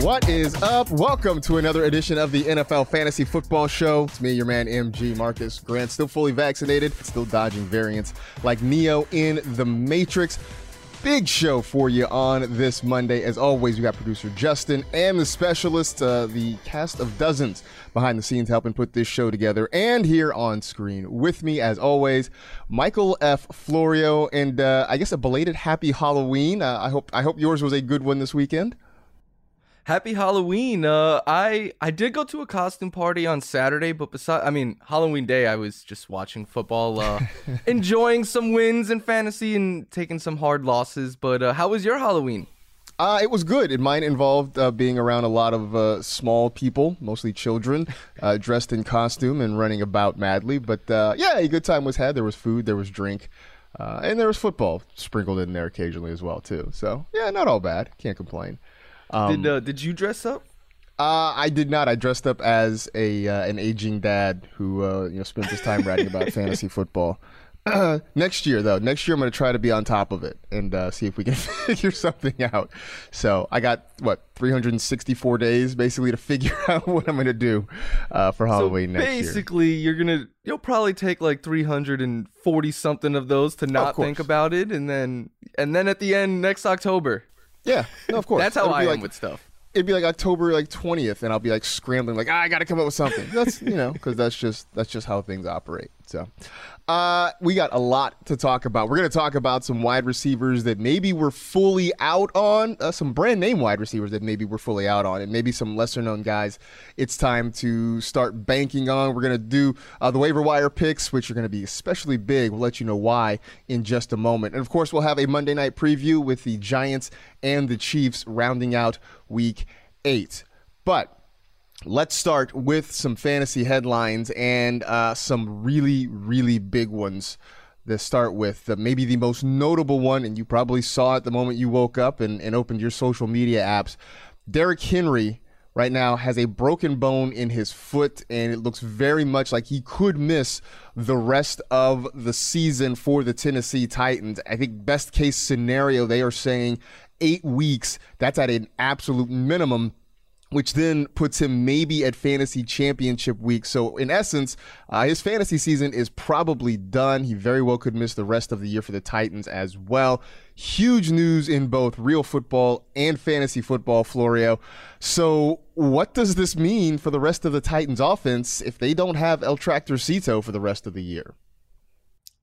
What is up? Welcome to another edition of the NFL Fantasy Football Show. It's me, your man MG Marcas Grant, still fully vaccinated, still dodging variants like Neo in the Matrix. Big show for you on this Monday. As always, we got producer Justin and the specialist, uh, the cast of dozens behind the scenes helping put this show together. And here on screen with me, as always, Michael F. Florio, and uh, I guess a belated Happy Halloween. Uh, I hope I hope yours was a good one this weekend. Happy Halloween. Uh, I I did go to a costume party on Saturday, but besides, I mean Halloween Day, I was just watching football, uh, enjoying some wins in fantasy and taking some hard losses. But uh, how was your Halloween? Uh, it was good. It mine involved uh, being around a lot of uh, small people, mostly children, uh, dressed in costume and running about madly. But uh, yeah, a good time was had. There was food, there was drink, uh, and there was football sprinkled in there occasionally as well too. So yeah, not all bad. Can't complain. Um, did uh, Did you dress up? Uh, I did not. I dressed up as a uh, an aging dad who uh, you know spends his time writing about fantasy football. next year, though, next year I'm going to try to be on top of it and uh, see if we can figure something out. So I got what 364 days basically to figure out what I'm going to do uh, for Halloween so next year. Basically, you're gonna you'll probably take like 340 something of those to not think about it, and then and then at the end next October yeah, no, of course. That's how It'll I be am like, with stuff. It'd be like October like twentieth, and I'll be like scrambling, like ah, I got to come up with something. That's you know, because that's just that's just how things operate. So, uh, we got a lot to talk about. We're going to talk about some wide receivers that maybe we're fully out on, uh, some brand name wide receivers that maybe we're fully out on, and maybe some lesser known guys. It's time to start banking on. We're going to do uh, the waiver wire picks, which are going to be especially big. We'll let you know why in just a moment. And of course, we'll have a Monday night preview with the Giants and the Chiefs rounding out week eight. But Let's start with some fantasy headlines and uh, some really, really big ones to start with. Uh, maybe the most notable one, and you probably saw it the moment you woke up and, and opened your social media apps. Derrick Henry right now has a broken bone in his foot, and it looks very much like he could miss the rest of the season for the Tennessee Titans. I think, best case scenario, they are saying eight weeks. That's at an absolute minimum which then puts him maybe at fantasy championship week. So, in essence, uh, his fantasy season is probably done. He very well could miss the rest of the year for the Titans as well. Huge news in both real football and fantasy football, Florio. So, what does this mean for the rest of the Titans offense if they don't have El Tractor Tractorcito for the rest of the year?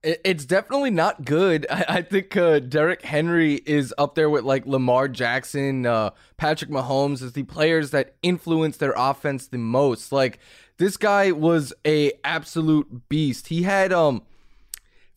It's definitely not good. I, think uh, Derrick Henry is up there with like Lamar Jackson, uh, Patrick Mahomes as the players that influence their offense the most. Like this guy was a absolute beast. He had um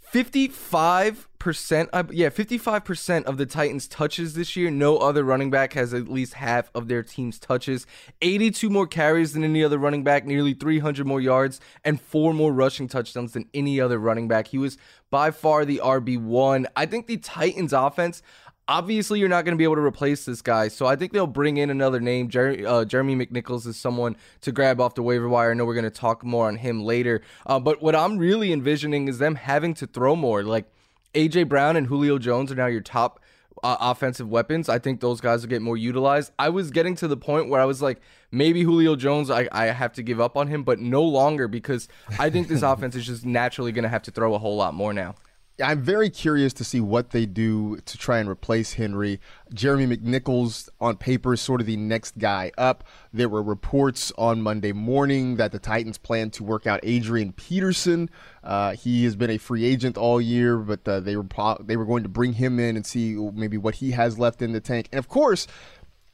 55 percent, yeah, fifty-five percent of the Titans' touches this year. No other running back has at least half of their team's touches. Eighty-two more carries than any other running back, nearly three hundred more yards, and four more rushing touchdowns than any other running back. He was by far the RB one. I think the Titans' offense obviously you're not going to be able to replace this guy. So I think they'll bring in another name. Jer- uh, Jeremy McNichols is someone to grab off the waiver wire. I know we're going to talk more on him later. Uh, but what I'm really envisioning is them having to throw more. Like AJ Brown and Julio Jones are now your top uh, offensive weapons. I think those guys will get more utilized. I was getting to the point where I was like, maybe Julio Jones, I, I have to give up on him, but no longer because I think this offense is just naturally going to have to throw a whole lot more now. I'm very curious to see what they do to try and replace Henry. Jeremy McNichols on paper is sort of the next guy up. There were reports on Monday morning that the Titans plan to work out Adrian Peterson. Uh, he has been a free agent all year, but uh, they were they were going to bring him in and see maybe what he has left in the tank. And of course,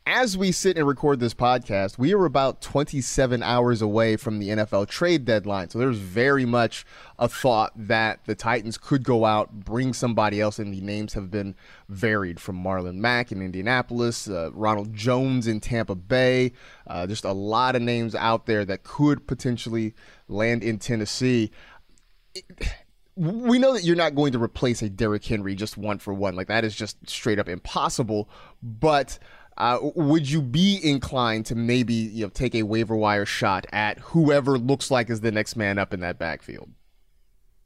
as we sit and record this podcast, we are about 27 hours away from the NFL trade deadline. So there's very much a thought that the Titans could go out, bring somebody else, and the names have been varied from Marlon Mack in Indianapolis, uh, Ronald Jones in Tampa Bay. Uh, just a lot of names out there that could potentially land in Tennessee. It, we know that you're not going to replace a Derrick Henry just one for one. Like that is just straight up impossible. But uh, would you be inclined to maybe you know take a waiver wire shot at whoever looks like is the next man up in that backfield?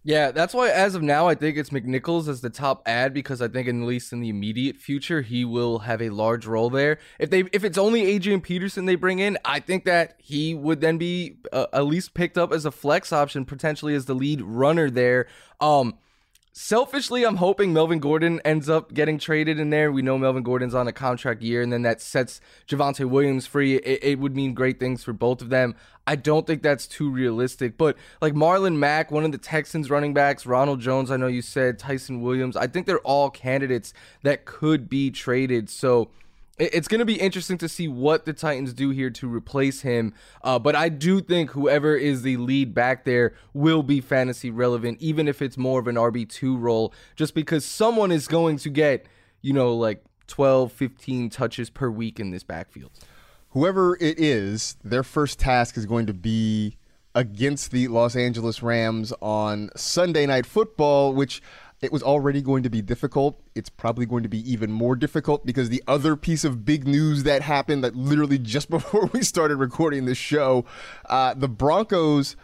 Yeah, that's why as of now I think it's McNichols as the top ad because I think at least in the immediate future he will have a large role there. If they if it's only Adrian Peterson they bring in, I think that he would then be uh, at least picked up as a flex option potentially as the lead runner there. Um Selfishly, I'm hoping Melvin Gordon ends up getting traded in there. We know Melvin Gordon's on a contract year, and then that sets Javonte Williams free. It, it, would mean great things for both of them. I don't think that's too realistic, but like Marlon Mack, one of the Texans running backs, Ronald Jones, I know you said, Ty'Son Williams, I think they're all candidates that could be traded. So it's going to be interesting to see what the Titans do here to replace him. Uh, but I do think whoever is the lead back there will be fantasy relevant, even if it's more of an RB2 role, just because someone is going to get, you know, like 12, 15 touches per week in this backfield. Whoever it is, their first task is going to be against the Los Angeles Rams on Sunday Night Football, which it was already going to be difficult. It's probably going to be even more difficult because the other piece of big news that happened that literally just before we started recording this show, uh, the Broncos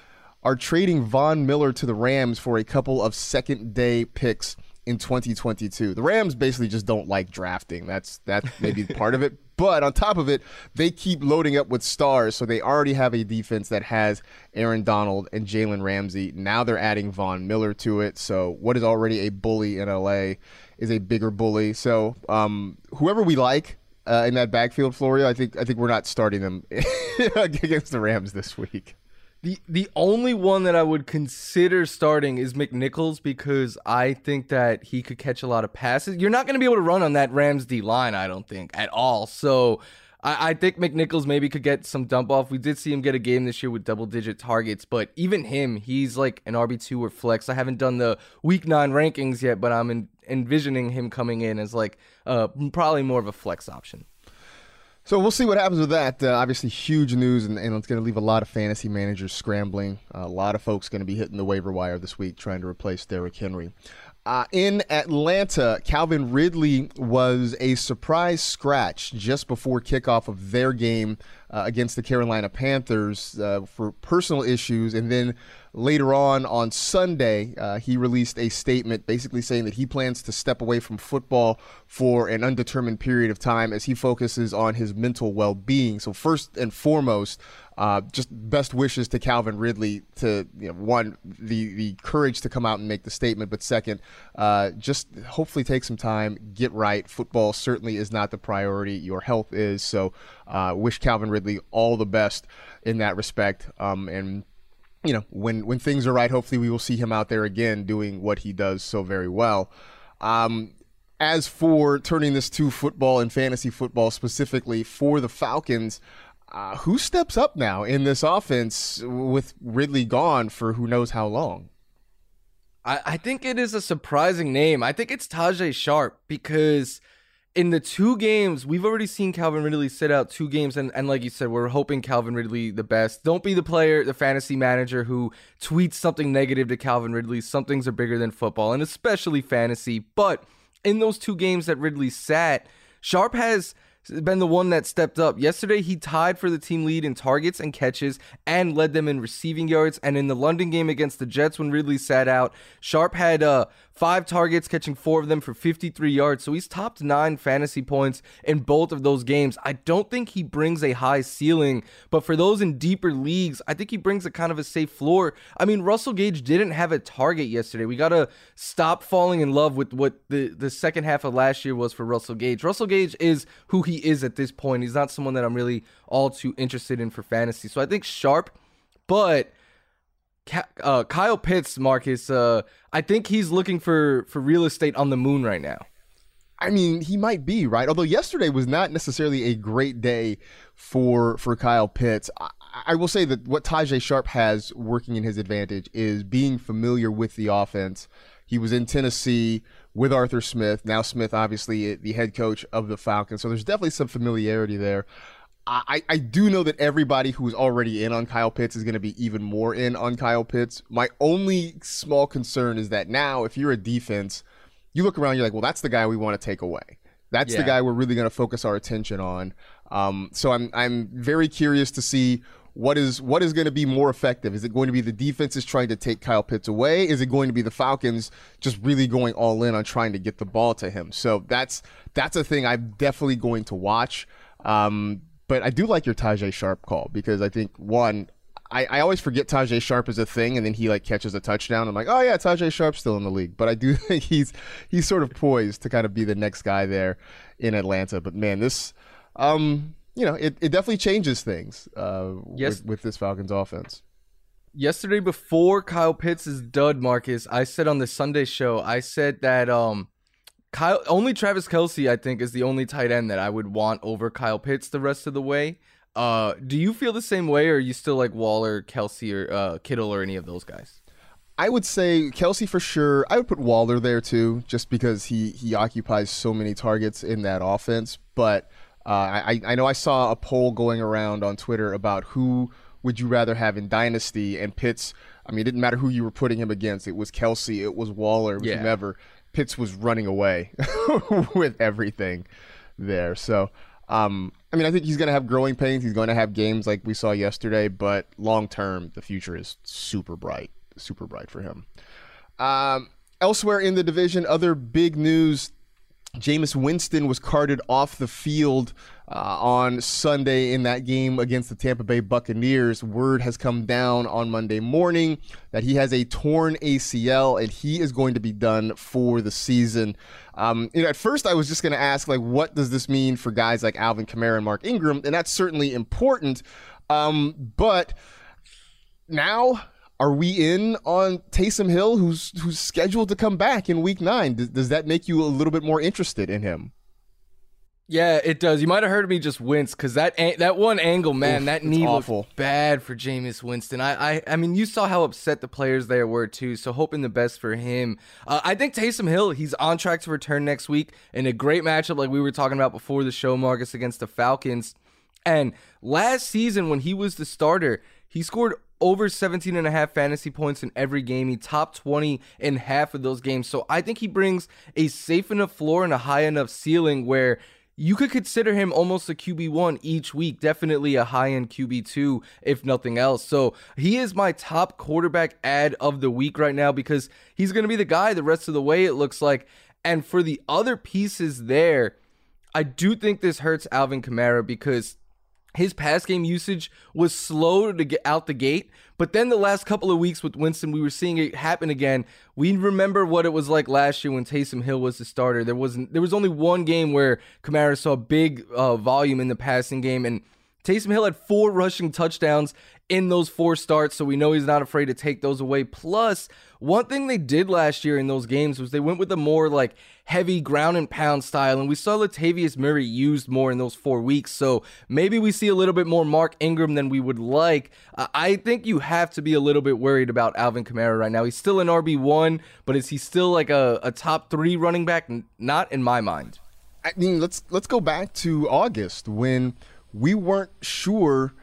are trading Von Miller to the Rams for a couple of second day picks in 2022. The Rams basically just don't like drafting. That's that maybe part of it. But on top of it, they keep loading up with stars. So they already have a defense that has Aaron Donald and Jalen Ramsey. Now they're adding Von Miller to it. So what is already a bully in LA is a bigger bully. So um, whoever we like uh, in that backfield, Florio, I think I think we're not starting them against the Rams this week. The the only one that I would consider starting is McNichols because I think that he could catch a lot of passes. You're not going to be able to run on that Rams D line, I don't think, at all. So I, I think McNichols maybe could get some dump off. We did see him get a game this year with double digit targets, but even him, he's like an RB2 or flex. I haven't done the week nine rankings yet, but I'm in, envisioning him coming in as like uh, probably more of a flex option. So we'll see what happens with that. Uh, obviously, huge news, and, and it's going to leave a lot of fantasy managers scrambling. Uh, a lot of folks going to be hitting the waiver wire this week trying to replace Derrick Henry. Uh, in Atlanta, Calvin Ridley was a surprise scratch just before kickoff of their game uh, against the Carolina Panthers uh, for personal issues, and then later on on Sunday, uh, he released a statement basically saying that he plans to step away from football for an undetermined period of time as he focuses on his mental well being. So, first and foremost, uh, just best wishes to Calvin Ridley to you know, one the the courage to come out and make the statement, but second, uh, just hopefully take some time, get right. Football certainly is not the priority. Your health is. So, uh, wish Calvin Ridley all the best in that respect. Um, and you know, when when things are right, hopefully we will see him out there again doing what he does so very well. Um, as for turning this to football and fantasy football specifically for the Falcons, uh, who steps up now in this offense with Ridley gone for who knows how long? I, I think it is a surprising name. I think it's Tajaé Sharpe because – in the two games, we've already seen Calvin Ridley sit out two games, and, and like you said, we're hoping Calvin Ridley the best. Don't be the player, the fantasy manager who tweets something negative to Calvin Ridley. Some things are bigger than football, and especially fantasy. But in those two games that Ridley sat, Sharpe has been the one that stepped up. Yesterday, he tied for the team lead in targets and catches and led them in receiving yards. And in the London game against the Jets, when Ridley sat out, Sharpe had uh, five targets, catching four of them for 53 yards. So he's topped nine fantasy points in both of those games. I don't think he brings a high ceiling, but for those in deeper leagues, I think he brings a kind of a safe floor. I mean, Russell Gage didn't have a target yesterday. We got to stop falling in love with what the, the second half of last year was for Russell Gage. Russell Gage is who he is at this point. He's not someone that I'm really all too interested in for fantasy. So I think Sharpe, but uh, Kyle Pitts, Marcas, uh, I think he's looking for for real estate on the moon right now. I mean, he might be right. Although yesterday was not necessarily a great day for for Kyle Pitts. I, I will say that what Tajaé Sharpe has working in his advantage is being familiar with the offense. He was in Tennessee with Arthur Smith. Now Smith, obviously, the head coach of the Falcons. So there's definitely some familiarity there. I, I do know that everybody who's already in on Kyle Pitts is going to be even more in on Kyle Pitts. My only small concern is that now, if you're a defense, you look around, you're like, well, that's the guy we want to take away. That's yeah. the guy we're really going to focus our attention on. Um, so I'm I'm very curious to see what is what is going to be more effective. Is it going to be the defense is trying to take Kyle Pitts away? Is it going to be the Falcons just really going all in on trying to get the ball to him? So that's that's a thing I'm definitely going to watch. Um, but I do like your Tajaé Sharpe call because I think one, I, I always forget Tajaé Sharpe is a thing, and then he like catches a touchdown. I'm like, oh yeah, Tajaé Sharpe's still in the league. But I do think he's he's sort of poised to kind of be the next guy there in Atlanta. But man, this, um, you know, it, it definitely changes things. Uh, yes. with, with this Falcons offense. Yesterday, before Kyle Pitts' is dud, Marcas, I said on the Sunday show, I said that um Kyle only Travis Kelce, I think, is the only tight end that I would want over Kyle Pitts the rest of the way. Uh, do you feel the same way, or are you still like Waller, Kelce, or uh, Kittle, or any of those guys? I would say Kelce for sure. I would put Waller there too, just because he he occupies so many targets in that offense. But uh, I I know I saw a poll going around on Twitter about who would you rather have in Dynasty and Pitts. I mean, it didn't matter who you were putting him against. It was Kelce, it was Waller, it was yeah. whomever. Pitts was running away with everything there. So, um, I mean, I think he's going to have growing pains. He's going to have games like we saw yesterday, but long term, the future is super bright, super bright for him. Um, elsewhere in the division, other big news Jameis Winston was carted off the field uh, on Sunday in that game against the Tampa Bay Buccaneers. Word has come down on Monday morning that he has a torn ACL and he is going to be done for the season. Um, you know, at first I was just going to ask, like, what does this mean for guys like Alvin Kamara and Mark Ingram? And that's certainly important. Um, but now are we in on Taysom Hill, who's who's scheduled to come back in Week Nine? Does, does that make you a little bit more interested in him? Yeah, it does. You might have heard me just wince because that that one angle, man, Oof, that knee awful. looked bad for Jameis Winston. I, I, I mean, you saw how upset the players there were too. So hoping the best for him. Uh, I think Taysom Hill, he's on track to return next week in a great matchup, like we were talking about before the show, Marcas against the Falcons. And last season, when he was the starter, he scored over 17 and a half fantasy points in every game. He top 20 in half of those games. So I think he brings a safe enough floor and a high enough ceiling where you could consider him almost a QB1 each week, definitely a high end QB2, if nothing else. So he is my top quarterback ad of the week right now because he's going to be the guy the rest of the way, it looks like. And for the other pieces there, I do think this hurts Alvin Kamara because his pass game usage was slow to get out the gate, but then the last couple of weeks with Winston, we were seeing it happen again. We remember what it was like last year when Taysom Hill was the starter. There wasn't there was only one game where Kamara saw big uh, volume in the passing game, and Taysom Hill had four rushing touchdowns in those four starts, so we know he's not afraid to take those away. Plus, one thing they did last year in those games was they went with a more like heavy ground and pound style, and we saw Latavius Murray used more in those four weeks. So maybe we see a little bit more Mark Ingram than we would like. Uh, I think you have to be a little bit worried about Alvin Kamara right now. He's still an RB one, but is he still like a, a top three running back? Not in my mind. I mean, let's let's go back to August when we weren't sure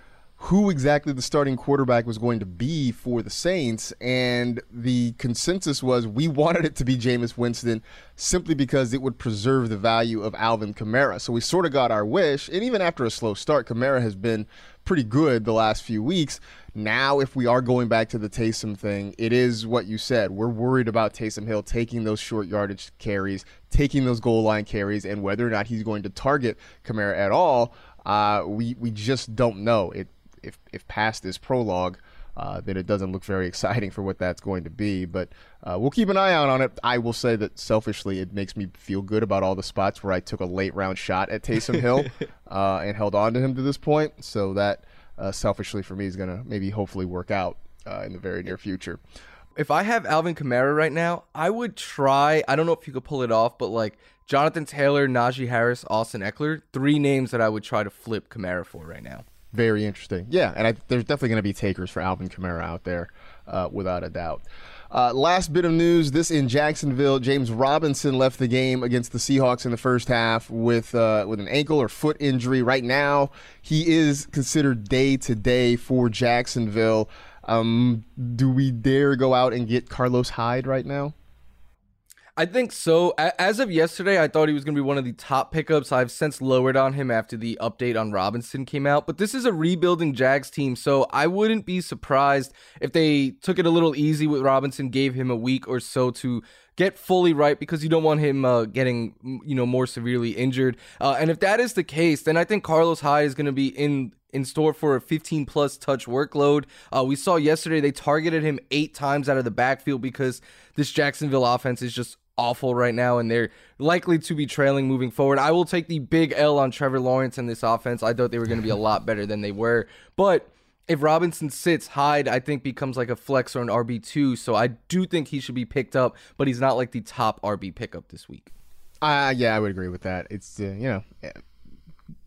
who exactly the starting quarterback was going to be for the Saints, and the consensus was we wanted it to be Jameis Winston simply because it would preserve the value of Alvin Kamara. So we sort of got our wish, and even after a slow start, Kamara has been pretty good the last few weeks. Now, if we are going back to the Taysom thing, it is what you said. We're worried about Taysom Hill taking those short yardage carries, taking those goal line carries, and whether or not he's going to target Kamara at all. Uh, we we just don't know. It if if past this prologue, uh, then it doesn't look very exciting for what that's going to be. But uh, we'll keep an eye out on it. I will say that selfishly, it makes me feel good about all the spots where I took a late round shot at Taysom Hill uh, and held on to him to this point. So that uh, selfishly for me is going to maybe hopefully work out uh, in the very near future. If I have Alvin Kamara right now, I would try. I don't know if you could pull it off, but like Jonathan Taylor, Najee Harris, Austin Ekeler, three names that I would try to flip Kamara for right now. Very interesting. Yeah, and I, there's definitely going to be takers for Alvin Kamara out there, uh, without a doubt. Uh, last bit of news: this in Jacksonville, James Robinson left the game against the Seahawks in the first half with uh, with an ankle or foot injury. Right now, he is considered day to day for Jacksonville. Um, do we dare go out and get Carlos Hyde right now? I think so. As of yesterday, I thought he was going to be one of the top pickups. I've since lowered on him after the update on Robinson came out. But this is a rebuilding Jags team, so I wouldn't be surprised if they took it a little easy with Robinson, gave him a week or so to get fully right because you don't want him uh, getting you know more severely injured. Uh, and if that is the case, then I think Carlos Hyde is going to be in in store for a 15 plus touch workload. Uh, we saw yesterday they targeted him eight times out of the backfield because this Jacksonville offense is just awful right now, and they're likely to be trailing moving forward. I will take the big L on Trevor Lawrence and this offense. I thought they were going to be a lot better than they were, but if Robinson sits, Hyde I think becomes like a flex or an RB two. So I do think he should be picked up, but he's not like the top RB pickup this week. Uh, yeah, I would agree with that. It's uh, you know.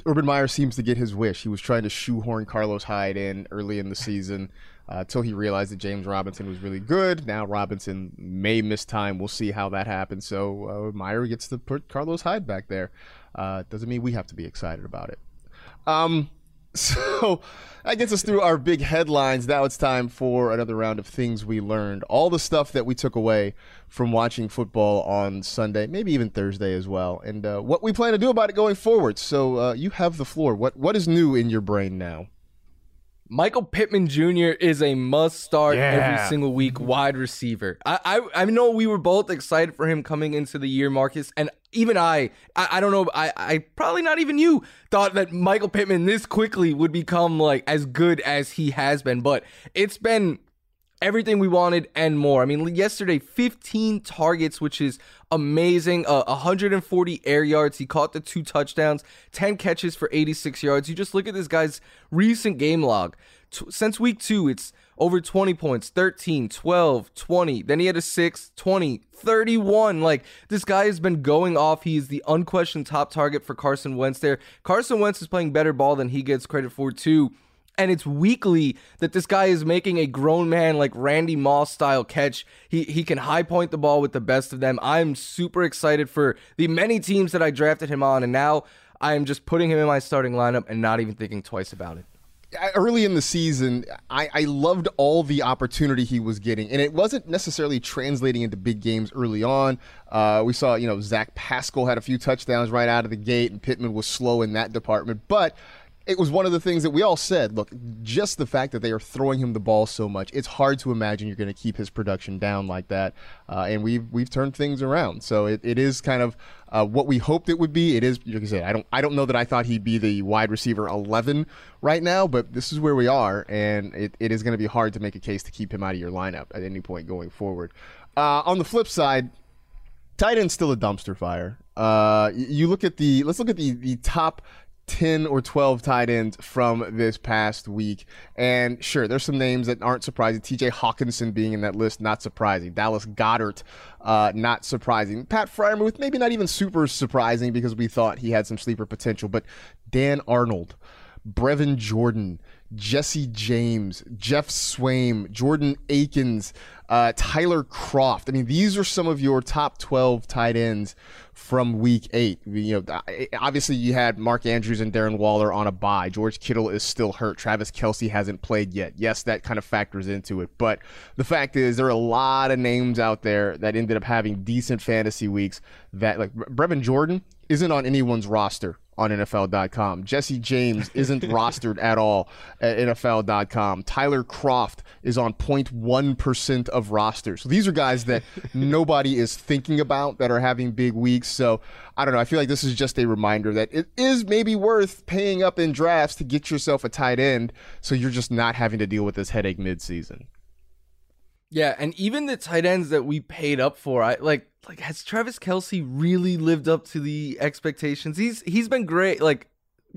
Urban Meyer seems to get his wish. He was trying to shoehorn Carlos Hyde in early in the season uh, until he realized that James Robinson was really good. Now Robinson may miss time. We'll see how that happens. So uh, Meyer gets to put Carlos Hyde back there. Uh, doesn't mean we have to be excited about it. Um, so that gets us through our big headlines. Now it's time for another round of things we learned. All the stuff that we took away from watching football on Sunday, maybe even Thursday as well, and uh, what we plan to do about it going forward. So uh, you have the floor. What what is new in your brain now? Michael Pittman Jr. is a must start yeah. every single week wide receiver. I, I, I know we were both excited for him coming into the year, Marcas, and even I, I, I don't know, I, I probably not even you thought that Michael Pittman this quickly would become like as good as he has been, but it's been everything we wanted and more. I mean, yesterday, 15 targets, which is amazing. Uh, 140 air yards. He caught the two touchdowns, 10 catches for 86 yards. You just look at this guy's recent game log. T- since week two, it's over 20 points 13, 12, 20. Then he had a 6, 20, 31. Like, this guy has been going off. He is the unquestioned top target for Carson Wentz there. Carson Wentz is playing better ball than he gets credit for, too and it's weekly that this guy is making a grown man like Randy Moss style catch. He he can high point the ball with the best of them. I'm super excited for the many teams that I drafted him on, and now I am just putting him in my starting lineup and not even thinking twice about it. Early in the season, I, I loved all the opportunity he was getting, and it wasn't necessarily translating into big games early on. Uh, we saw, you know, Zach Pascal had a few touchdowns right out of the gate, and Pittman was slow in that department, but it was one of the things that we all said. Look, just the fact that they are throwing him the ball so much, it's hard to imagine you're going to keep his production down like that. Uh, and we've we've turned things around. So it, it is kind of uh, what we hoped it would be. It is, like I said, I don't I don't know that I thought he'd be the wide receiver 11 right now, but this is where we are, and it, it is going to be hard to make a case to keep him out of your lineup at any point going forward. Uh, on the flip side, tight end's still a dumpster fire. Uh, you look at the let's look at the the top 10 or 12 tight ends from this past week. And sure, there's some names that aren't surprising. TJ Hockenson being in that list, not surprising. Dallas Goedert, uh, not surprising. Pat Freiermuth, maybe not even super surprising because we thought he had some sleeper potential. But Dan Arnold, Brevin Jordan, Jesse James, Geoff Swaim, Jordan Akins, uh, Tyler Kroft. I mean, these are some of your top 12 tight ends from week eight. You know, obviously you had Mark Andrews and Darren Waller on a bye. George Kittle is still hurt. Travis Kelce hasn't played yet. Yes, that kind of factors into it. But the fact is, there are a lot of names out there that ended up having decent fantasy weeks that, like Brevin Jordan, isn't on anyone's roster on NFL.com. Jesse James isn't rostered at all at NFL.com. Tyler Kroft is on 0.1% of rosters. So these are guys that nobody is thinking about that are having big weeks. So I don't know. I feel like this is just a reminder that it is maybe worth paying up in drafts to get yourself a tight end so you're just not having to deal with this headache midseason. Yeah, and even the tight ends that we paid up for, I like like has Travis Kelce really lived up to the expectations? He's he's been great, like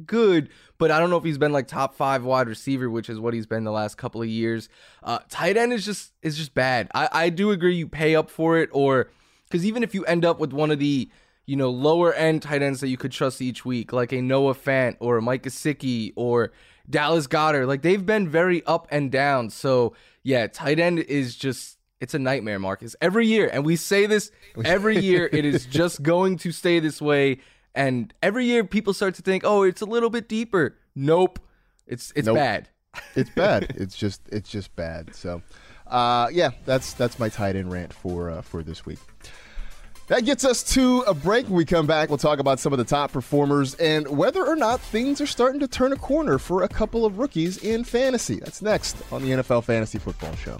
good, but I don't know if he's been like top five wide receiver, which is what he's been the last couple of years. Uh, tight end is just is just bad. I I do agree you pay up for it, or because even if you end up with one of the you know, lower end tight ends that you could trust each week, like a Noah Fant or a Mike Gesicki or Dallas Goedert, Like they've been very up and down. So yeah, tight end is just it's a nightmare, Marcas. Every year, and we say this every year, it is just going to stay this way. And every year, people start to think, "Oh, it's a little bit deeper." Nope, it's it's Nope. bad. it's bad. it's just it's just bad. So, uh, yeah, that's that's my tight end rant for uh, for this week. That gets us to a break. When we come back, we'll talk about some of the top performers and whether or not things are starting to turn a corner for a couple of rookies in fantasy. That's next on the NFL Fantasy Football Show.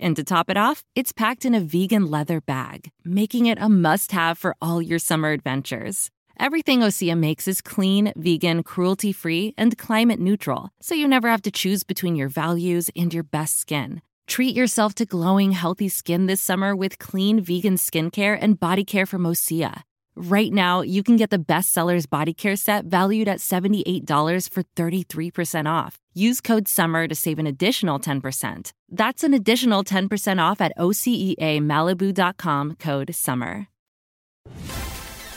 And to top it off, it's packed in a vegan leather bag, making it a must have for all your summer adventures. Everything Osea makes is clean, vegan, cruelty free, and climate neutral, so you never have to choose between your values and your best skin. Treat yourself to glowing, healthy skin this summer with clean vegan skincare and body care from Osea. Right now, you can get the bestsellers body care set valued at $78 for 33% off. Use code SUMMER to save an additional 10%. That's an additional 10% off at OseaMalibu.com code SUMMER.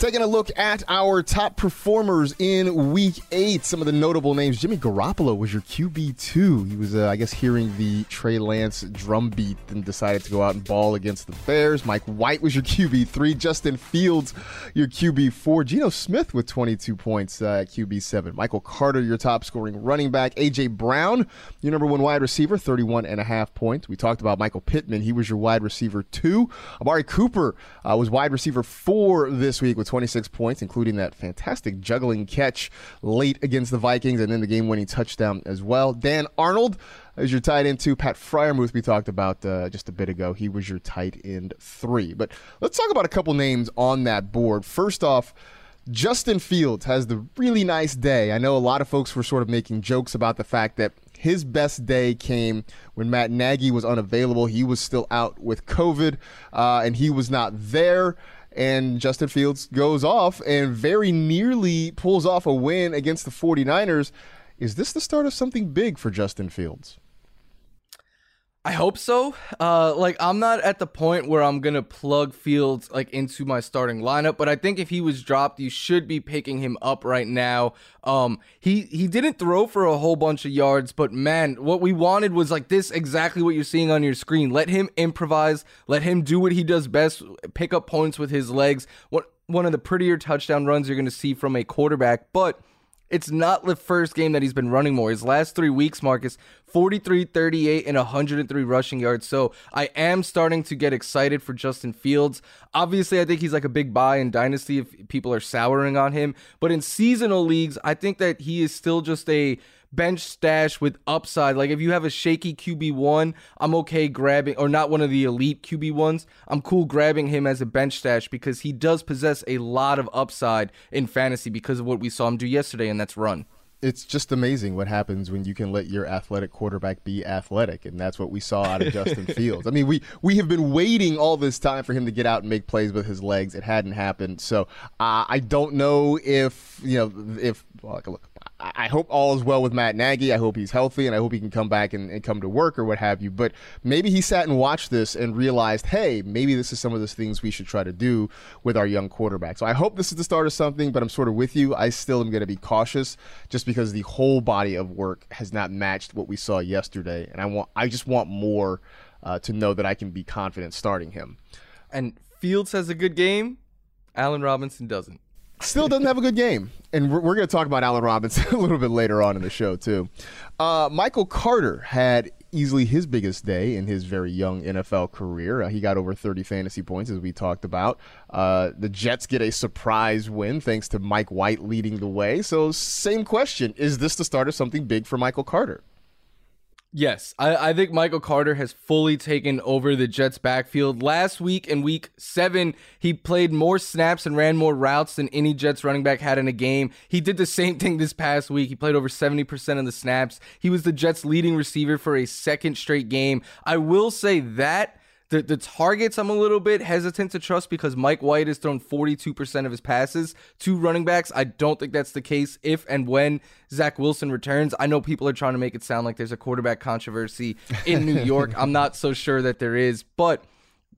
Taking a look at our top performers in Week Eight, some of the notable names. Jimmy Garoppolo was your QB two. He was, uh, I guess, hearing the Trey Lance drumbeat and decided to go out and ball against the Bears. Mike White was your QB three. Justin Fields, your QB four. Geno Smith with 22 points uh, at QB seven. Michael Carter, your top scoring running back. AJ Brown, your number one wide receiver, 31 and a half points. We talked about Michael Pittman. He was your wide receiver two. Amari Cooper uh, was wide receiver four this week with 26 points, including that fantastic juggling catch late against the Vikings and then the game winning touchdown as well. Dan Arnold is your tight end two. Pat Freiermuth, we talked about uh, just a bit ago. He was your tight end three. But let's talk about a couple names on that board. First off, Justin Fields has the really nice day. I know a lot of folks were sort of making jokes about the fact that his best day came when Matt Nagy was unavailable. He was still out with COVID, uh, and he was not there. And Justin Fields goes off and very nearly pulls off a win against the 49ers. Is this the start of something big for Justin Fields? I hope so. Uh, like I'm not at the point where I'm gonna plug Fields like into my starting lineup, but I think if he was dropped, you should be picking him up right now. Um, he he didn't throw for a whole bunch of yards, but man, what we wanted was like this exactly what you're seeing on your screen. Let him improvise, let him do what he does best, pick up points with his legs. What one of the prettier touchdown runs you're gonna see from a quarterback, but it's not the first game that he's been running more. His last three weeks, Marcas, 43, 38, and 103 rushing yards. So I am starting to get excited for Justin Fields. Obviously, I think he's like a big buy in Dynasty if people are souring on him. But in seasonal leagues, I think that he is still just a bench stash with upside. Like if you have a shaky QB1, I'm okay grabbing, or not one of the elite QB1s, I'm cool grabbing him as a bench stash because he does possess a lot of upside in fantasy because of what we saw him do yesterday, and that's run. It's just amazing what happens when you can let your athletic quarterback be athletic, and that's what we saw out of Justin Fields. I mean, we we have been waiting all this time for him to get out and make plays with his legs. It hadn't happened, so uh, I don't know if you know if well, look. I hope all is well with Matt Nagy. I hope he's healthy and I hope he can come back and, and, come to work or what have you. But maybe he sat and watched this and realized, hey, maybe this is some of the things we should try to do with our young quarterback. So I hope this is the start of something, but I'm sort of with you. I still am going to be cautious just because the whole body of work has not matched what we saw yesterday. And I want, I just want more uh, to know that I can be confident starting him. And Fields has a good game. Allen Robinson doesn't. Still doesn't have a good game. And we're, we're going to talk about Allen Robinson a little bit later on in the show, too. Uh, Michael Carter had easily his biggest day in his very young NFL career. Uh, he got over 30 fantasy points, as we talked about. Uh, the Jets get a surprise win thanks to Mike White leading the way. So, same question Is this the start of something big for Michael Carter? Yes, I, I, think Michael Carter has fully taken over the Jets' backfield. Last week in week seven, he played more snaps and ran more routes than any Jets running back had in a game. He did the same thing this past week. He played over 70% of the snaps. He was the Jets' leading receiver for a second straight game. I will say that the, the targets I'm a little bit hesitant to trust because Mike White has thrown 42% of his passes to running backs. I don't think that's the case if and when Zach Wilson returns. I know people are trying to make it sound like there's a quarterback controversy in New York. I'm not so sure that there is, but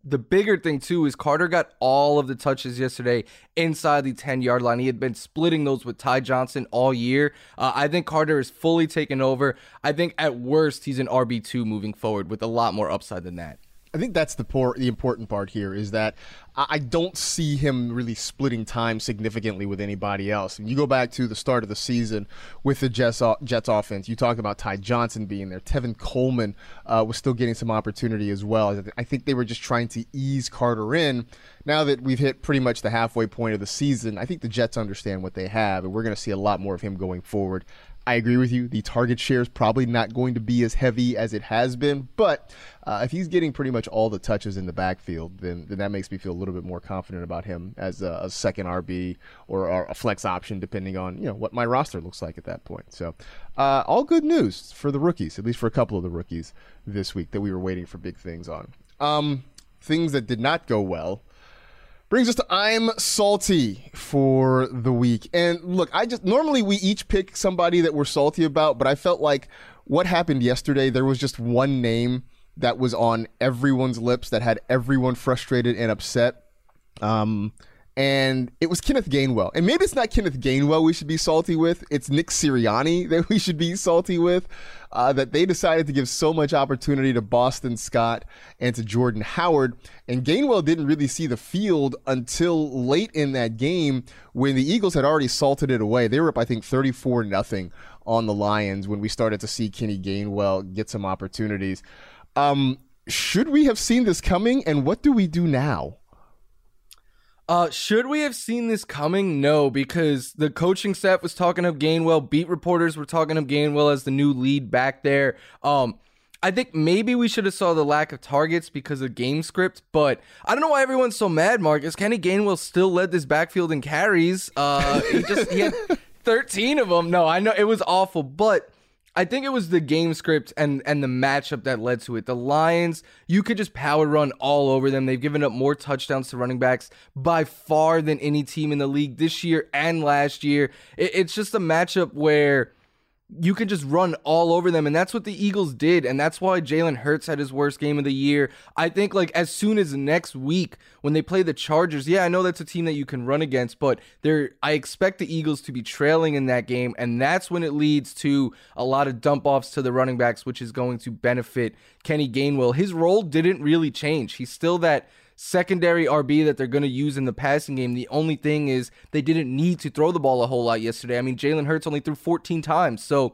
the bigger thing too is Carter got all of the touches yesterday inside the 10 yard line. He had been splitting those with Ty Johnson all year. Uh, I think Carter is fully taken over. I think at worst he's an RB2 moving forward with a lot more upside than that. I think that's the poor, the important part here is that I don't see him really splitting time significantly with anybody else. And you go back to the start of the season with the Jets, Jets offense. You talk about Ty Johnson being there. Tevin Coleman uh, was still getting some opportunity as well. I think they were just trying to ease Carter in. Now that we've hit pretty much the halfway point of the season, I think the Jets understand what they have, and we're going to see a lot more of him going forward. I agree with you. The target share is probably not going to be as heavy as it has been, but uh, if he's getting pretty much all the touches in the backfield, then, then that makes me feel a little bit more confident about him as a, a second RB or, or, a flex option, depending on you know what my roster looks like at that point. So, uh, all good news for the rookies, at least for a couple of the rookies this week that we were waiting for big things on. Um, things that did not go well brings us to I'm salty for the week. And look, I just normally we each pick somebody that we're salty about, but I felt like what happened yesterday, there was just one name that was on everyone's lips that had everyone frustrated and upset. Um, and it was Kenneth Gainwell. And maybe it's not Kenneth Gainwell we should be salty with. It's Nick Sirianni that we should be salty with. Uh, that they decided to give so much opportunity to Boston Scott and to Jordan Howard. And Gainwell didn't really see the field until late in that game when the Eagles had already salted it away. They were up, I think, 34 nothing on the Lions when we started to see Kenny Gainwell get some opportunities. Um, should we have seen this coming? And what do we do now? Uh, should we have seen this coming? No, because the coaching staff was talking of Gainwell. Beat reporters were talking of Gainwell as the new lead back there. Um, I think maybe we should have saw the lack of targets because of game script, but I don't know why everyone's so mad, Marcas. Kenny Gainwell still led this backfield in carries. Uh, he just he had 13 of them. No, I know it was awful, but I think it was the game script and and the matchup that led to it. The Lions, you could just power run all over them. They've given up more touchdowns to running backs by far than any team in the league this year and last year. It, it's just a matchup where you can just run all over them. And that's what the Eagles did. And that's why Jalen Hurts had his worst game of the year. I think, like, as soon as next week when they play the Chargers, yeah, I know that's a team that you can run against, but there, I expect the Eagles to be trailing in that game. And that's when it leads to a lot of dump offs to the running backs, which is going to benefit Kenny Gainwell. His role didn't really change. He's still that secondary RB that they're going to use in the passing game. The only thing is they didn't need to throw the ball a whole lot yesterday. I mean, Jalen Hurts only threw 14 times. So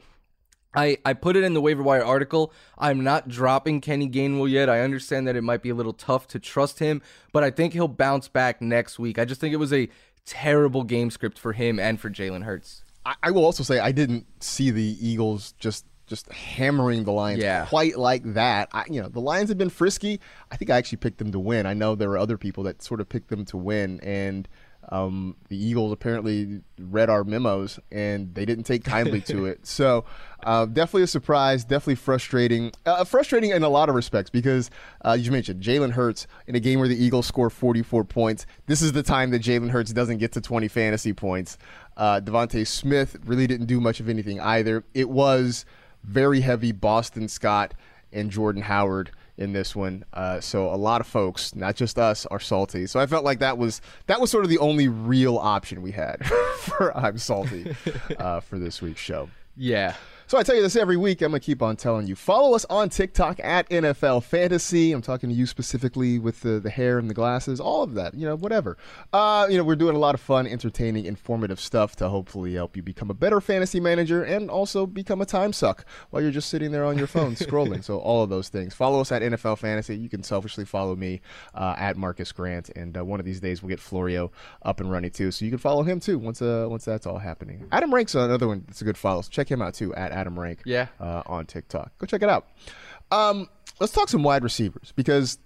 I, I put it in the waiver wire article. I'm not dropping Kenny Gainwell yet. I understand that it might be a little tough to trust him, but I think he'll bounce back next week. I just think it was a terrible game script for him and for Jalen Hurts. I, I will also say I didn't see the Eagles just just hammering the Lions yeah. quite like that. I, you know, the Lions have been frisky. I think I actually picked them to win. I know there were other people that sort of picked them to win, and um, the Eagles apparently read our memos and they didn't take kindly to it. So, uh, definitely a surprise, definitely frustrating. Uh, frustrating in a lot of respects because uh, you mentioned Jalen Hurts in a game where the Eagles score 44 points. This is the time that Jalen Hurts doesn't get to 20 fantasy points. Uh, DeVonta Smith really didn't do much of anything either. It was very heavy Boston Scott and Jordan Howard in this one. Uh, so a lot of folks, not just us, are salty. So I felt like that was that was sort of the only real option we had for I'm salty uh, for this week's show. Yeah. So I tell you this every week. I'm gonna keep on telling you. Follow us on TikTok at NFL Fantasy. I'm talking to you specifically with the, the hair and the glasses, all of that. You know, whatever. Uh, you know, we're doing a lot of fun, entertaining, informative stuff to hopefully help you become a better fantasy manager and also become a time suck while you're just sitting there on your phone scrolling. So all of those things. Follow us at NFL Fantasy. You can selfishly follow me uh, at Marcas Grant, and uh, one of these days we'll get Florio up and running too. So you can follow him too once uh, once that's all happening. Adam Rank's another one that's a good follow. So check him out too at Adam Rank. Yeah. Uh, on TikTok. Go check it out. Um, let's talk some wide receivers because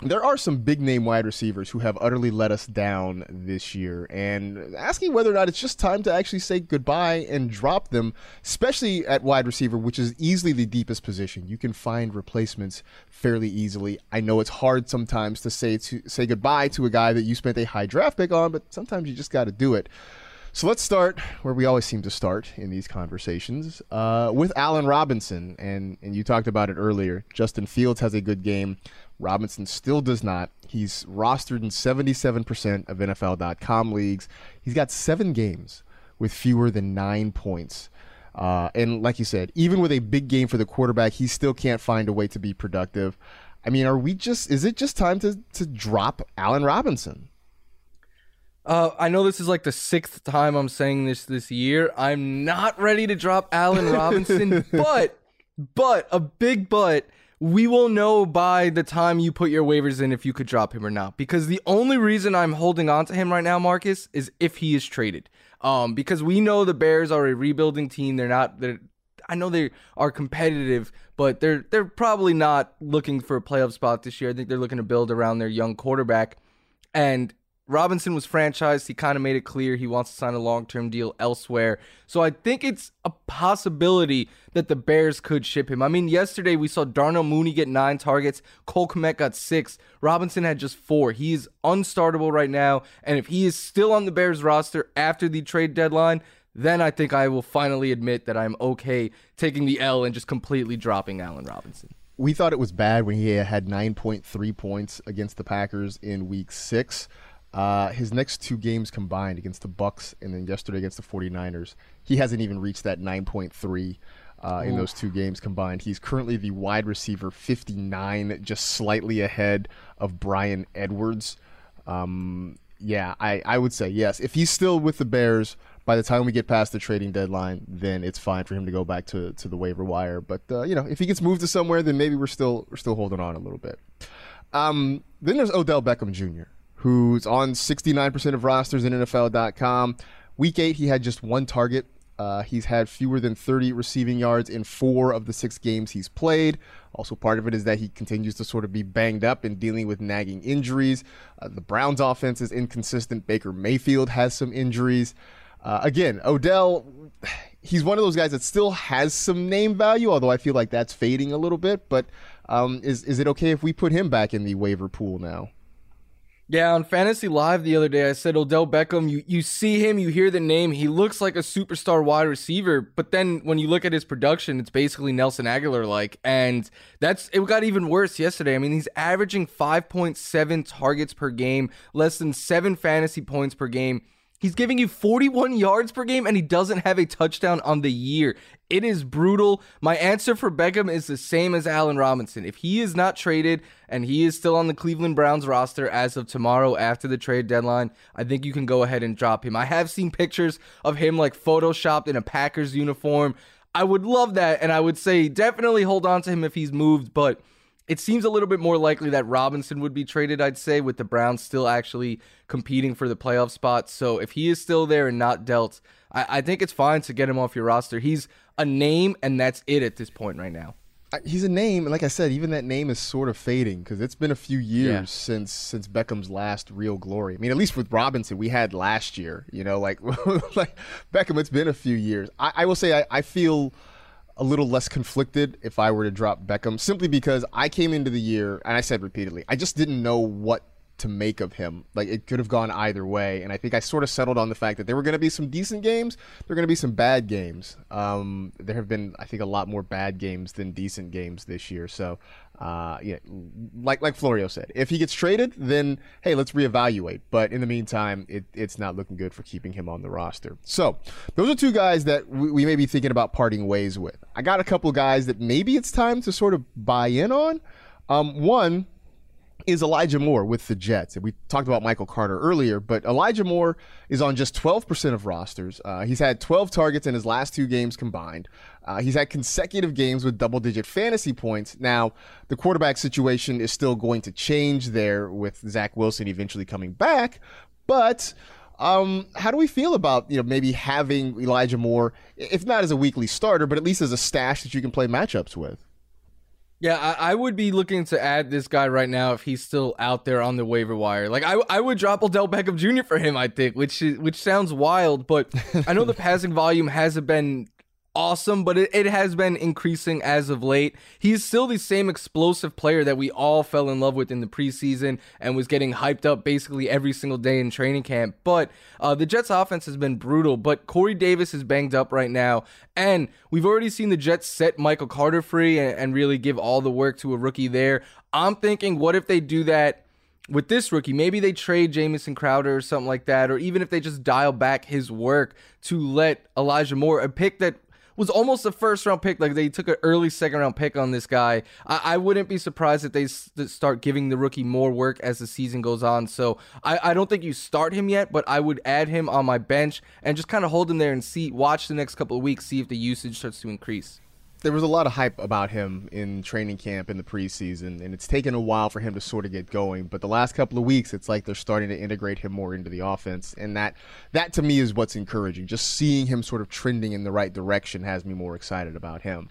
there are some big name wide receivers who have utterly let us down this year and asking whether or not it's just time to actually say goodbye and drop them especially at wide receiver which is easily the deepest position you can find replacements fairly easily i know it's hard sometimes to say to say goodbye to a guy that you spent a high draft pick on but sometimes you just got to do it so let's start where we always seem to start in these conversations uh, with Allen Robinson. And, and you talked about it earlier. Justin Fields has a good game. Robinson still does not. He's rostered in 77% of NFL.com leagues. He's got seven games with fewer than nine points. Uh, and like you said, even with a big game for the quarterback, he still can't find a way to be productive. I mean, are we just, is it just time to, to drop Allen Robinson? Uh, I know this is like the sixth time I'm saying this this year. I'm not ready to drop Allen Robinson, but but a big but. We will know by the time you put your waivers in if you could drop him or not. Because the only reason I'm holding on to him right now, Marcas, is if he is traded. Um, because we know the Bears are a rebuilding team. They're not. They're. I know they are competitive, but they're they're probably not looking for a playoff spot this year. I think they're looking to build around their young quarterback. And Robinson was franchised. He kind of made it clear he wants to sign a long term deal elsewhere. So I think it's a possibility that the Bears could ship him. I mean, yesterday we saw Darnell Mooney get nine targets, Cole Kmet got six, Robinson had just four. He is unstartable right now. And if he is still on the Bears roster after the trade deadline, then I think I will finally admit that I'm okay taking the L and just completely dropping Allen Robinson. We thought it was bad when he had 9.3 points against the Packers in week six. Uh, his next two games combined against the Bucs and then yesterday against the 49ers, he hasn't even reached that 9.3 uh, in those two games combined. He's currently the wide receiver 59, just slightly ahead of Bryan Edwards. Um, yeah, I, I would say yes. If he's still with the Bears by the time we get past the trading deadline, then it's fine for him to go back to, to the waiver wire. But uh, you know, if he gets moved to somewhere, then maybe we're still we're still holding on a little bit. Um, then there's Odell Beckham Jr who's on 69% of rosters in NFL.com. Week eight, he had just one target. Uh, he's had fewer than 30 receiving yards in four of the six games he's played. Also, part of it is that he continues to sort of be banged up and dealing with nagging injuries. Uh, the Browns' offense is inconsistent. Baker Mayfield has some injuries. Uh, again, Odell, he's one of those guys that still has some name value, although I feel like that's fading a little bit. But um, is is it okay if we put him back in the waiver pool now? Yeah, on Fantasy Live the other day, I said Odell Beckham. You you see him, you hear the name. He looks like a superstar wide receiver, but then when you look at his production, it's basically Nelson Agholor like, and that's it. Got even worse yesterday. I mean, he's averaging five point seven targets per game, less than seven fantasy points per game. He's giving you 41 yards per game and he doesn't have a touchdown on the year. It is brutal. My answer for Beckham is the same as Allen Robinson. If he is not traded and he is still on the Cleveland Browns roster as of tomorrow after the trade deadline, I think you can go ahead and drop him. I have seen pictures of him like photoshopped in a Packers uniform. I would love that and I would say definitely hold on to him if he's moved, but it seems a little bit more likely that Robinson would be traded, I'd say, with the Browns still actually competing for the playoff spot. So if he is still there and not dealt, I, I think it's fine to get him off your roster. He's a name, and that's it at this point right now. He's a name, and like I said, even that name is sort of fading because it's been a few years yeah. since since Beckham's last real glory. I mean, at least with Robinson, we had last year. You know, like like Beckham, it's been a few years. I, I will say I, I feel a little less conflicted if I were to drop Beckham simply because I came into the year and I said repeatedly, I just didn't know what to make of him. Like it could have gone either way, and I think I sort of settled on the fact that there were going to be some decent games, there are going to be some bad games. Um, there have been, I think, a lot more bad games than decent games this year. So, uh, yeah, like like Florio said, if he gets traded, then hey, let's reevaluate. But in the meantime, it, it's not looking good for keeping him on the roster. So those are two guys that we, we may be thinking about parting ways with. I got a couple guys that maybe it's time to sort of buy in on. Um, one is Elijah Moore with the Jets. We talked about Michael Carter earlier, but Elijah Moore is on just 12% of rosters. Uh, he's had 12 targets in his last two games combined. Uh, he's had consecutive games with double digit fantasy points. Now, the quarterback situation is still going to change there with Zach Wilson eventually coming back, but. Um, how do we feel about you know maybe having Elijah Moore, if not as a weekly starter, but at least as a stash that you can play matchups with? Yeah, I, I, would be looking to add this guy right now if he's still out there on the waiver wire. Like I, I would drop Odell Beckham Jr. for him. I think, which which sounds wild, but I know the passing volume hasn't been awesome, but it, it has been increasing as of late. He's still the same explosive player that we all fell in love with in the preseason and was getting hyped up basically every single day in training camp. But uh, the Jets' offense has been brutal. But Corey Davis is banged up right now, and we've already seen the Jets set Michael Carter free and, and really give all the work to a rookie there. I'm thinking, what if they do that? with this rookie, maybe they trade Jamison Crowder or something like that, or even if they just dial back his work to let Elijah Moore, a pick that was almost a first round pick. Like they took an early second round pick on this guy. I, I wouldn't be surprised if they s- start giving the rookie more work as the season goes on. So I, I don't think you start him yet, but I would add him on my bench and just kind of hold him there and see, watch the next couple of weeks, see if the usage starts to increase there was a lot of hype about him in training camp in the preseason, and it's taken a while for him to sort of get going. But the last couple of weeks, it's like they're starting to integrate him more into the offense, and that that to me is what's encouraging. Just seeing him sort of trending in the right direction has me more excited about him.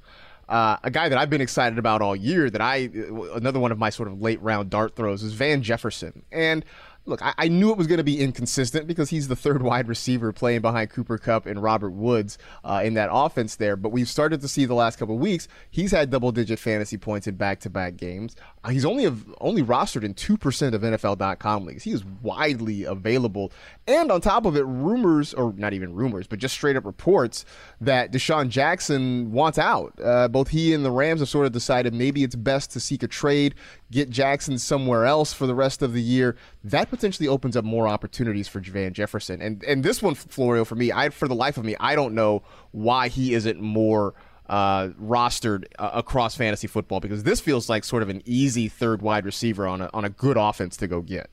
Uh, a guy that I've been excited about all year, that I another one of my sort of late round dart throws is Van Jefferson, and look, I, I, knew it was going to be inconsistent because he's the third wide receiver playing behind Cooper Kupp and Robert Woods uh, in that offense there. But we've started to see the last couple weeks he's had double digit fantasy points in back to back games. Uh, he's only only rostered in two percent of NFL.com leagues. He is widely available, and on top of it, rumors or not even rumors, but just straight up reports that DeSean Jackson wants out. Uh, both he and the Rams have sort of decided maybe it's best to seek a trade, get Jackson somewhere else for the rest of the year. That potentially opens up more opportunities for Van Jefferson. And and this one, Florio, for me, I for the life of me, I don't know why he isn't more uh, rostered uh, across fantasy football because this feels like sort of an easy third wide receiver on a on a good offense to go get.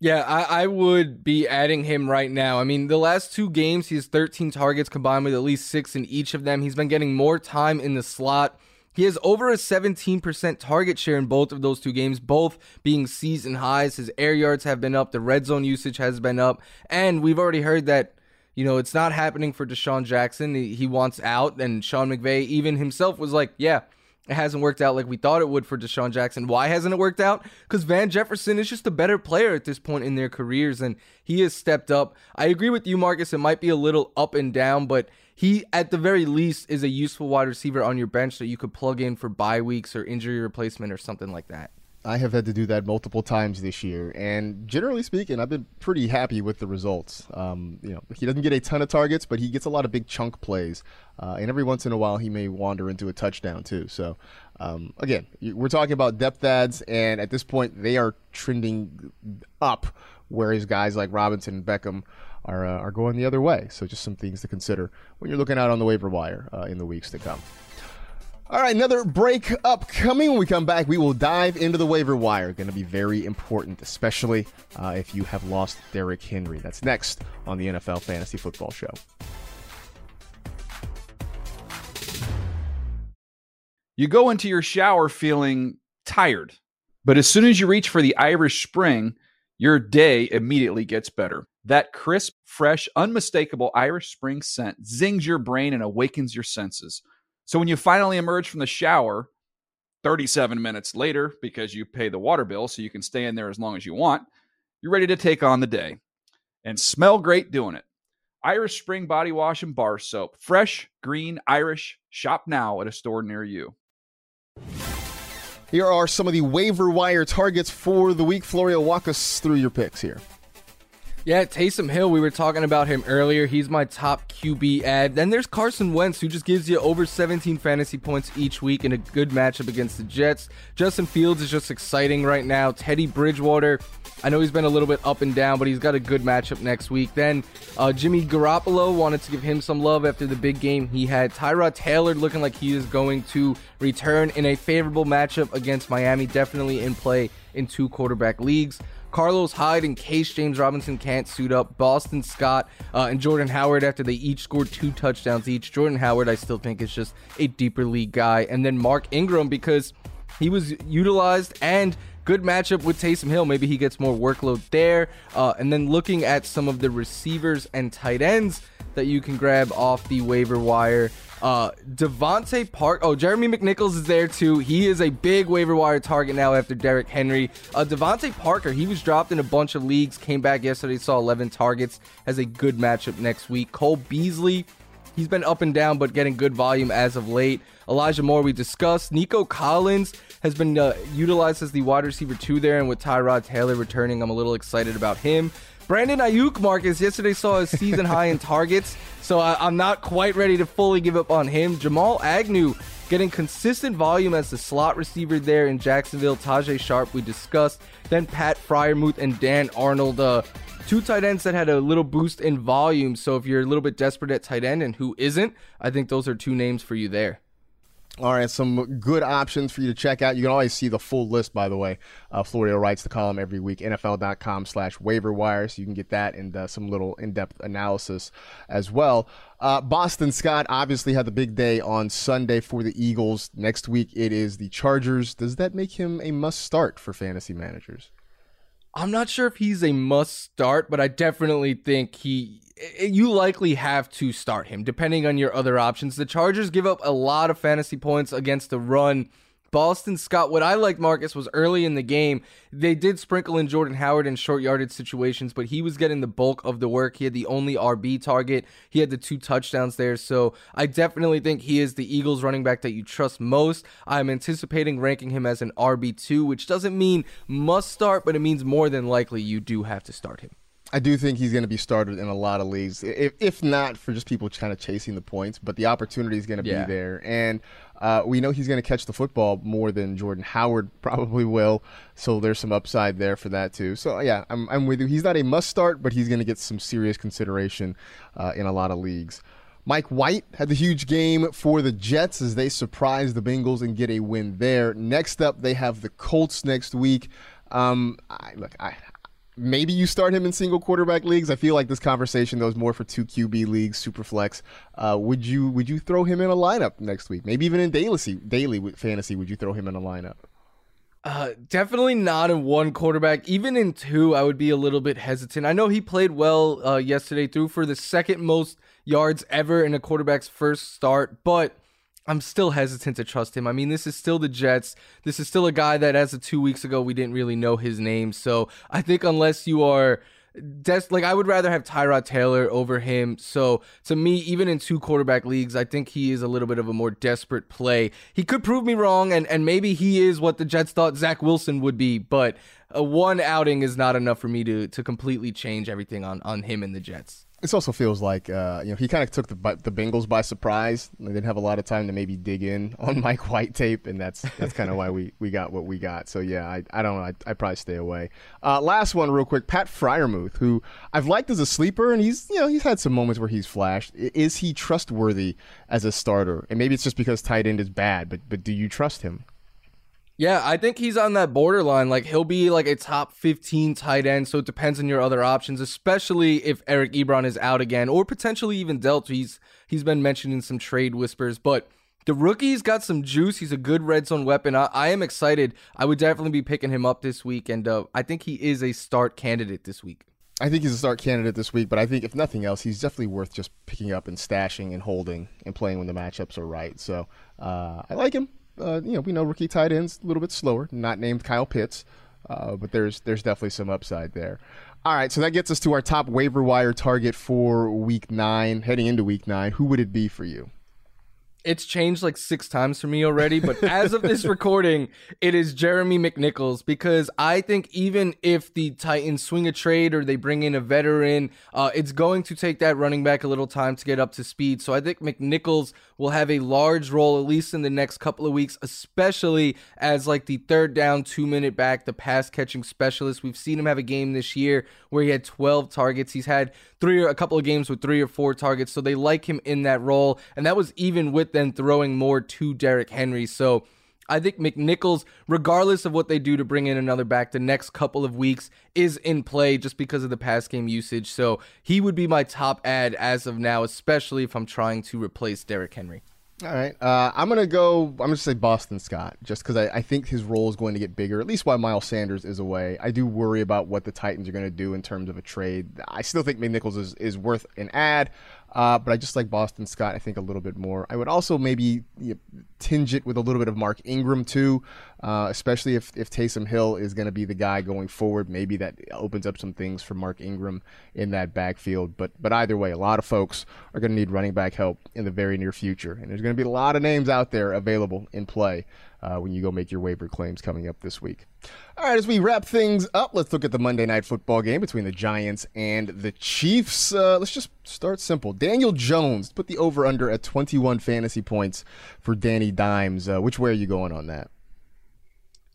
Yeah, I, I, would be adding him right now. I mean, the last two games, he has 13 targets combined with at least six in each of them. He's been getting more time in the slot. He has over a 17% target share in both of those two games, both being season highs. His air yards have been up, the red zone usage has been up, and we've already heard that you know, it's not happening for DeSean Jackson. He, wants out, and Sean McVay even himself was like, "Yeah, it hasn't worked out like we thought it would for DeSean Jackson. Why hasn't it worked out? Because Van Jefferson is just a better player at this point in their careers, and he has stepped up. I agree with you, Marcas. It might be a little up and down, but he, at the very least, is a useful wide receiver on your bench that you could plug in for bye weeks or injury replacement or something like that. I have had to do that multiple times this year, and generally speaking, I've been pretty happy with the results. Um, you know, he doesn't get a ton of targets, but he gets a lot of big chunk plays, uh, and every once in a while, he may wander into a touchdown too. So, um, again, we're talking about depth ads, and at this point, they are trending up, whereas guys like Robinson and Beckham are, uh, are going the other way. So just some things to consider when you're looking out on the waiver wire uh, in the weeks to come. All right, another break upcoming. When we come back, we will dive into the waiver wire. Going to be very important, especially uh, if you have lost Derrick Henry. That's next on the NFL Fantasy Football Show. You go into your shower feeling tired, but as soon as you reach for the Irish Spring, your day immediately gets better. That crisp, fresh, unmistakable Irish Spring scent zings your brain and awakens your senses. So when you finally emerge from the shower 37 minutes later, because you pay the water bill so you can stay in there as long as you want, you're ready to take on the day and smell great doing it. Irish Spring Body Wash and Bar Soap. Fresh, green, Irish. Shop now at a store near you. Here are some of the waiver wire targets for the week. Florio, walk us through your picks here. Yeah, Taysom Hill, we were talking about him earlier. He's my top QB ad. Then there's Carson Wentz, who just gives you over 17 fantasy points each week in a good matchup against the Jets. Justin Fields is just exciting right now. Teddy Bridgewater, I know he's been a little bit up and down, but he's got a good matchup next week. Then uh, Jimmy Garoppolo wanted to give him some love after the big game he had. Tyrod Taylor looking like he is going to return in a favorable matchup against Miami, definitely in play in two quarterback leagues. Carlos Hyde in case James Robinson can't suit up. Boston Scott uh, and Jordan Howard after they each scored two touchdowns each. Jordan Howard, I still think, is just a deeper league guy. And then Mark Ingram because he was utilized and good matchup with Taysom Hill. Maybe he gets more workload there. Uh, and then looking at some of the receivers and tight ends that you can grab off the waiver wire. Uh, DeVante Park. Oh, Jeremy McNichols is there too. He is a big waiver wire target now after Derrick Henry. Uh, DeVante Parker. He was dropped in a bunch of leagues. Came back yesterday. Saw 11 targets. Has a good matchup next week. Cole Beasley. He's been up and down, but getting good volume as of late. Elijah Moore, we discussed. Nico Collins has been uh, utilized as the wide receiver two there, and with Tyrod Taylor returning, I'm a little excited about him. Brandon Aiyuk, Marcas, yesterday saw a season high in targets, so I, am not quite ready to fully give up on him. Jamal Agnew getting consistent volume as the slot receiver there in Jacksonville. Tajaé Sharpe, we discussed. Then Pat Freiermuth and Dan Arnold. Uh, two tight ends that had a little boost in volume. So if you're a little bit desperate at tight end and who isn't, I think those are two names for you there. All right, some good options for you to check out. You can always see the full list, by the way. Uh, Florio writes the column every week, NFL.com slash waiver wire, so you can get that and uh, some little in-depth analysis as well. Uh, Boston Scott obviously had the big day on Sunday for the Eagles. Next week it is the Chargers. Does that make him a must start for fantasy managers? I'm not sure if he's a must start, but I definitely think he eh, you likely have to start him depending on your other options. The Chargers give up a lot of fantasy points against the run Boston Scott, what I liked, Marcas, was early in the game. They did sprinkle in Jordan Howard in short yardage situations, but he was getting the bulk of the work. He had the only RB target, he had the two touchdowns there. So I definitely think he is the Eagles running back that you trust most. I'm anticipating ranking him as an RB2, which doesn't mean must start, but it means more than likely you do have to start him. I do think he's going to be started in a lot of leagues, if, if not for just people kind of chasing the points, but the opportunity is going to yeah. be there. And uh, we know he's going to catch the football more than Jordan Howard probably will, so there's some upside there for that too. So yeah, I'm, I'm with you. He's not a must start, but he's going to get some serious consideration uh, in a lot of leagues. Mike White had the huge game for the Jets as they surprise the Bengals and get a win there. Next up, they have the Colts next week. Um, I, look, I, maybe you start him in single quarterback leagues. I feel like this conversation though is more for two QB leagues, super flex. Uh, would you would you throw him in a lineup next week? Maybe even in daily daily fantasy, would you throw him in a lineup? Uh, definitely not in one quarterback. Even in two, I would be a little bit hesitant. I know he played well uh, yesterday, threw for the second most yards ever in a quarterback's first start, but I'm still hesitant to trust him. I mean, this is still the Jets. This is still a guy that, as of two weeks ago, we didn't really know his name. So I think unless you are des- like, I would rather have Tyrod Taylor over him. So to me, even in two quarterback leagues, I think he is a little bit of a more desperate play. He could prove me wrong, and and maybe he is what the Jets thought Zach Wilson would be. But one outing is not enough for me to to completely change everything on on him and the Jets. This also feels like uh, you know he kind of took the the Bengals by surprise. They didn't have a lot of time to maybe dig in on Mike White tape, and that's that's kind of why we, we got what we got. So yeah, I, I don't know. I I probably stay away. Uh, last one, real quick. Pat Freiermuth, who I've liked as a sleeper, and he's you know he's had some moments where he's flashed. Is he trustworthy as a starter? And maybe it's just because tight end is bad, but but do you trust him? Yeah, I think he's on that borderline. Like he'll be like a top 15 tight end, so it depends on your other options, especially if Eric Ebron is out again or potentially even dealt. He's he's been mentioned in some trade whispers, but the rookie's got some juice. He's a good red zone weapon. I, I am excited. I would definitely be picking him up this week, and uh, I think he is a start candidate this week. I think he's a start candidate this week, but I think if nothing else, he's definitely worth just picking up and stashing and holding and playing when the matchups are right. So uh, I like him uh, you know, we know rookie tight ends a little bit slower, not named Kyle Pitts, uh, but there's there's definitely some upside there. All right, so that gets us to our top waiver wire target for week nine, heading into week nine. Who would it be for you? It's changed like six times for me already, but as of this recording, it is Jeremy McNichols because I think even if the Titans swing a trade or they bring in a veteran, uh, it's going to take that running back a little time to get up to speed. So I think McNichols will have a large role, at least in the next couple of weeks, especially as like the third down, two minute back, the pass catching specialist. We've seen him have a game this year where he had 12 targets. He's had three or a couple of games with three or four targets. So they like him in that role. And that was even with them throwing more to Derrick Henry. So I think McNichols, regardless of what they do to bring in another back the next couple of weeks, is in play just because of the pass game usage. So he would be my top ad as of now, especially if I'm trying to replace Derrick Henry. All right. Uh, I'm going to go, I'm going to say Boston Scott, just because I, I, think his role is going to get bigger, at least while Miles Sanders is away. I do worry about what the Titans are going to do in terms of a trade. I still think McNichols is, is worth an ad. Uh, but I just like Boston Scott, I think, a little bit more. I would also maybe you know, tinge it with a little bit of Mark Ingram, too, uh, especially if, if Taysom Hill is going to be the guy going forward. Maybe that opens up some things for Mark Ingram in that backfield. But, but either way, a lot of folks are going to need running back help in the very near future. And there's going to be a lot of names out there available in play uh, when you go make your waiver claims coming up this week. All right, as we wrap things up, let's look at the Monday night football game between the Giants and the Chiefs. Uh, let's just start simple. Daniel Jones put the over under at 21 fantasy points for Danny Dimes. Uh, which way are you going on that?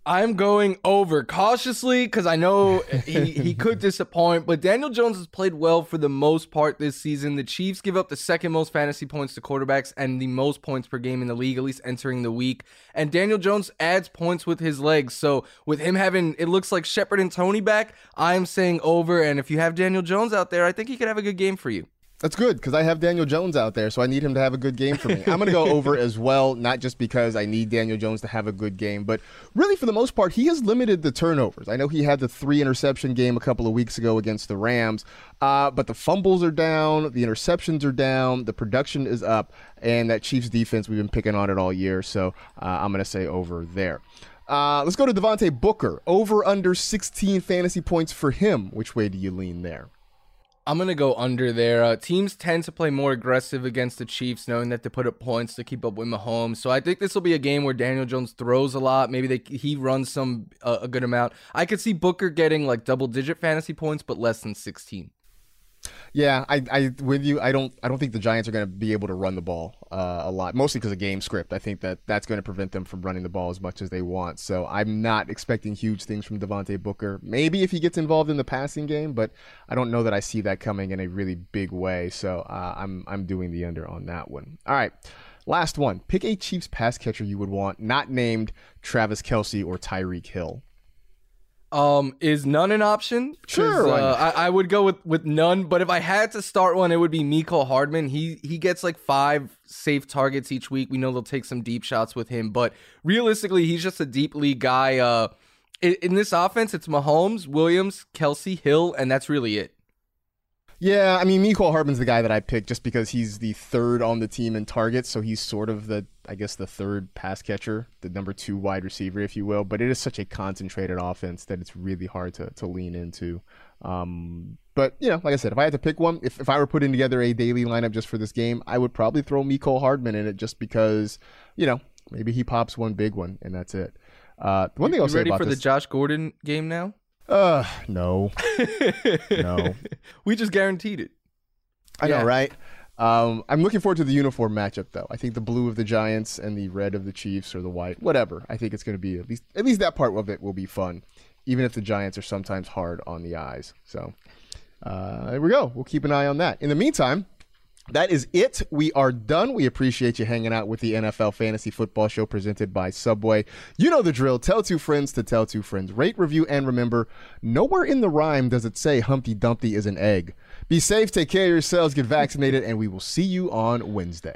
I'm going over cautiously because I know he, he could disappoint, but Daniel Jones has played well for the most part this season. The Chiefs give up the second most fantasy points to quarterbacks and the most points per game in the league, at least entering the week. And Daniel Jones adds points with his legs. So with him having, it looks like Shepard and Toney back, I'm saying over. And if you have Daniel Jones out there, I think he could have a good game for you. That's good because I have Daniel Jones out there, so I need him to have a good game for me. I'm going to go over as well, not just because I need Daniel Jones to have a good game, but really for the most part, he has limited the turnovers. I know he had the three interception game a couple of weeks ago against the Rams, uh, but the fumbles are down, the interceptions are down, the production is up, and that Chiefs defense, we've been picking on it all year, so uh, I'm going to say over there. Uh, let's go to Devontae Booker. Over under 16 fantasy points for him. Which way do you lean there? I'm gonna go under there. Uh, teams tend to play more aggressive against the Chiefs, knowing that they put up points to keep up with Mahomes. So I think this will be a game where Daniel Jones throws a lot. Maybe they, he runs some uh, a good amount. I could see Booker getting like double digit fantasy points, but less than 16. Yeah, I, I with you. I don't I don't think the Giants are going to be able to run the ball uh, a lot, mostly because of game script. I think that that's going to prevent them from running the ball as much as they want. So I'm not expecting huge things from Devontae Booker. Maybe if he gets involved in the passing game, but I don't know that I see that coming in a really big way. So uh, I'm I'm doing the under on that one. All right. Last one. Pick a Chiefs pass catcher you would want, not named Travis Kelce or Tyreek Hill. Um, is none an option? Sure. Uh, I, I, would go with, with none, but if I had to start one, it would be Mecole Hardman. He he gets like five safe targets each week. We know they'll take some deep shots with him, but realistically, he's just a deep league guy. Uh, in, in this offense, it's Mahomes, Williams, Kelce, Hill, and that's really it. Yeah, I mean, Mecole Hardman's the guy that I picked just because he's the third on the team in targets, so he's sort of the, I guess, the third pass catcher, the number two wide receiver, if you will. But it is such a concentrated offense that it's really hard to, to lean into. Um, but, you know, like I said, if I had to pick one, if, if I were putting together a daily lineup just for this game, I would probably throw Mecole Hardman in it just because, you know, maybe he pops one big one and that's it. Uh, one thing I'll say ready about for this, the Josh Gordon game now? Uh, no, no. We just guaranteed it. I yeah. know, right? Um, I'm looking forward to the uniform matchup, though. I think the blue of the Giants and the red of the Chiefs, or the white, whatever. I think it's going to be at least at least that part of it will be fun, even if the Giants are sometimes hard on the eyes. So uh, there we go. We'll keep an eye on that. In the meantime, that is it. We are done. We appreciate you hanging out with the NFL Fantasy Football Show presented by Subway. You know the drill. Tell two friends to tell two friends. Rate, review, and remember nowhere in the rhyme does it say Humpty Dumpty is an egg. Be safe, take care of yourselves, get vaccinated, and we will see you on Wednesday.